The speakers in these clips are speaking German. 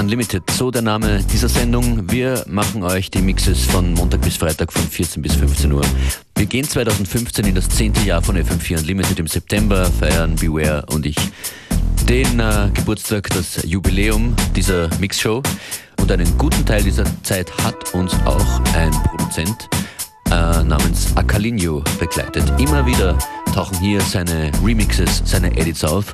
Unlimited, so der Name dieser Sendung. Wir machen euch die Mixes von Montag bis Freitag von 14 bis 15 Uhr. Wir gehen 2015 in das zehnte Jahr von FM4 Unlimited im September, feiern Beware und ich den äh, Geburtstag, das Jubiläum dieser Mixshow. Und einen guten Teil dieser Zeit hat uns auch ein Produzent äh, namens Acalinho begleitet. Immer wieder tauchen hier seine Remixes, seine Edits auf.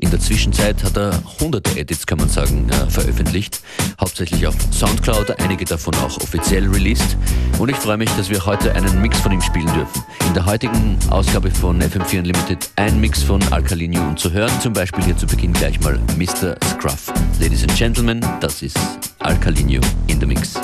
In der Zwischenzeit hat er hunderte Edits, kann man sagen, äh, veröffentlicht. Hauptsächlich auf Soundcloud, einige davon auch offiziell released. Und ich freue mich, dass wir heute einen Mix von ihm spielen dürfen. In der heutigen Ausgabe von FM4 Unlimited ein Mix von Alcalinho und zu hören, zum Beispiel hier zu Beginn gleich mal Mr. Scruff. Ladies and Gentlemen, das ist Alcalinho in the Mix.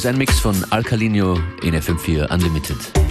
Ist ein Mix von Alcalinho in FM4 Unlimited.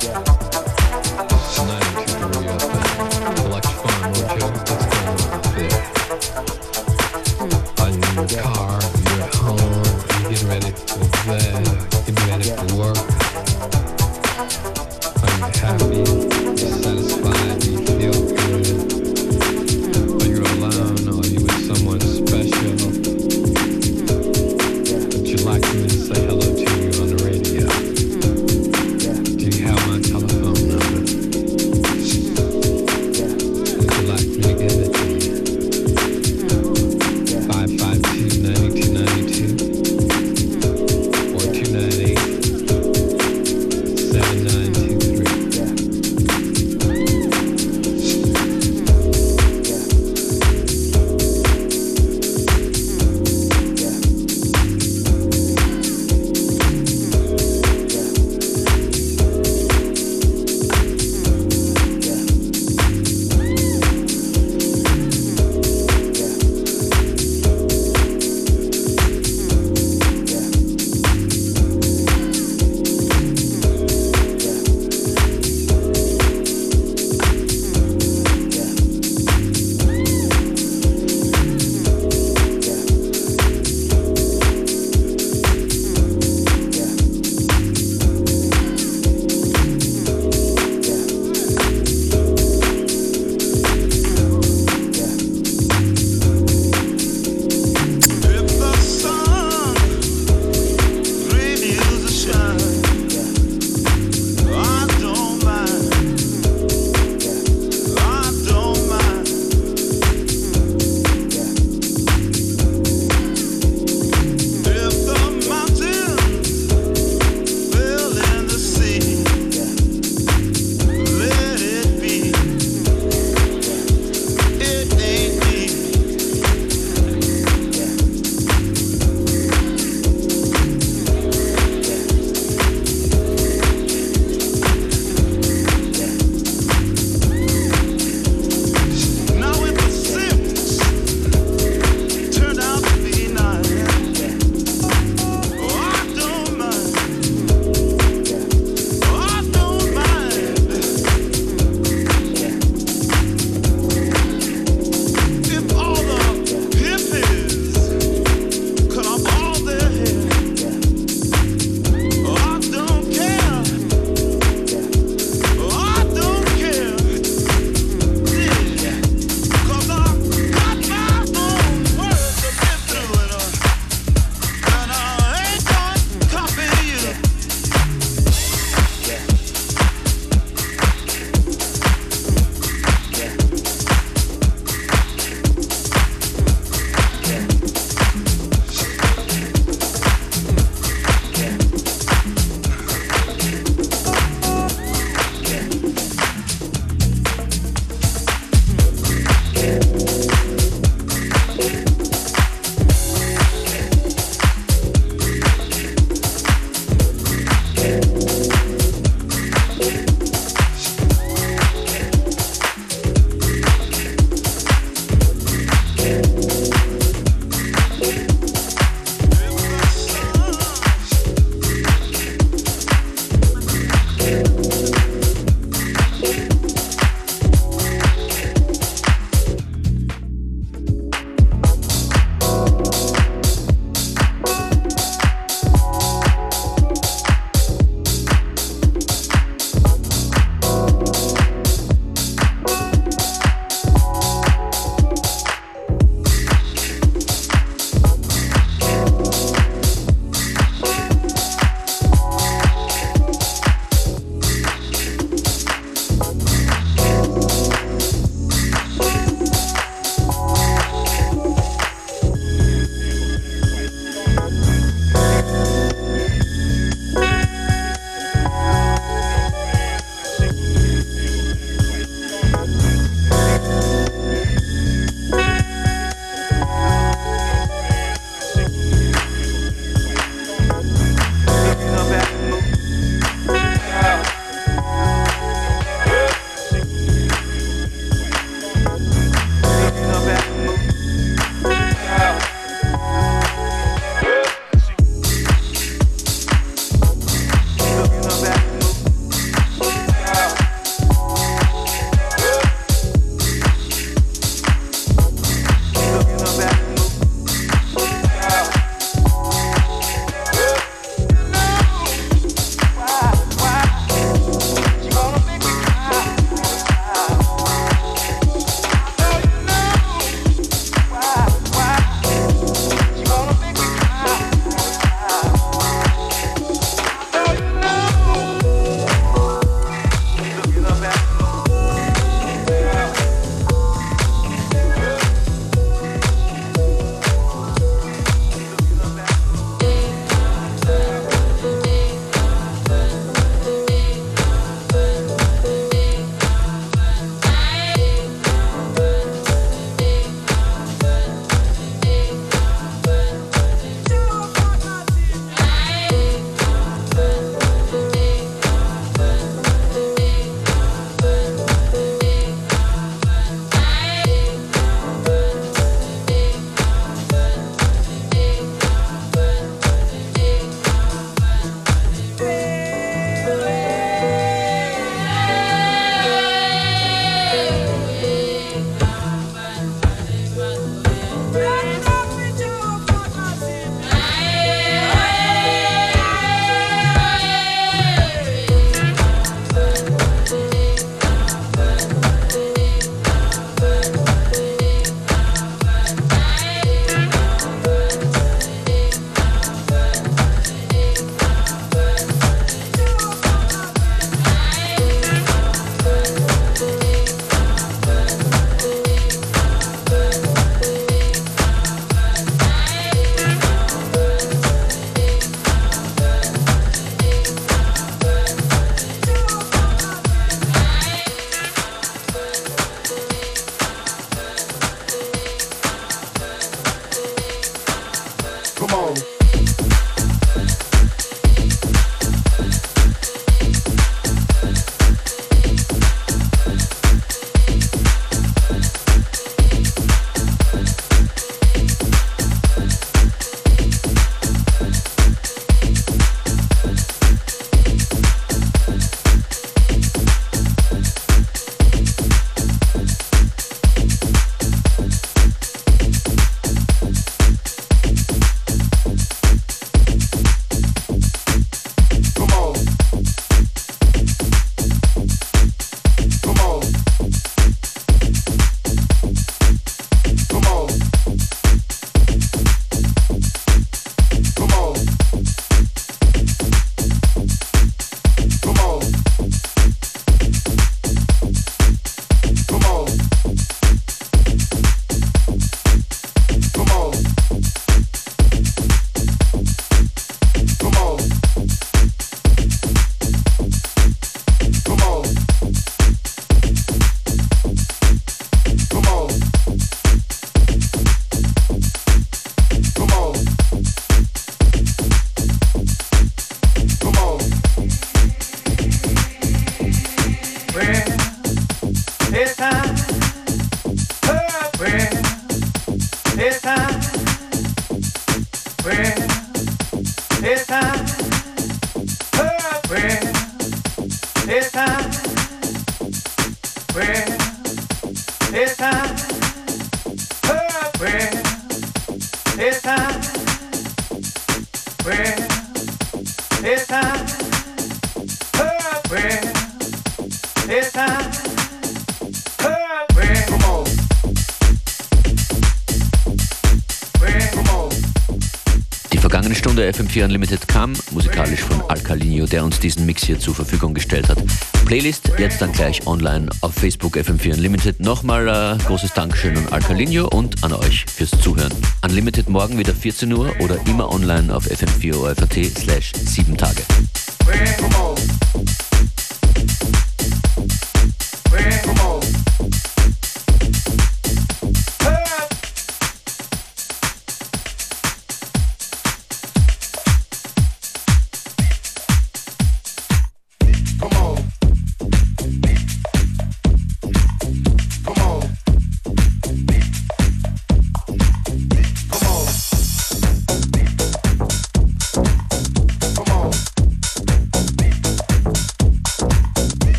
Yeah. FM4 Unlimited kam, musikalisch von Alcalinho, der uns diesen Mix hier zur Verfügung gestellt hat. Playlist jetzt dann gleich online auf Facebook FM4 Unlimited. Nochmal äh, großes Dankeschön an Alcalinho und an euch fürs Zuhören. Unlimited morgen wieder 14 Uhr oder immer online auf fm4 slash 7 Tage.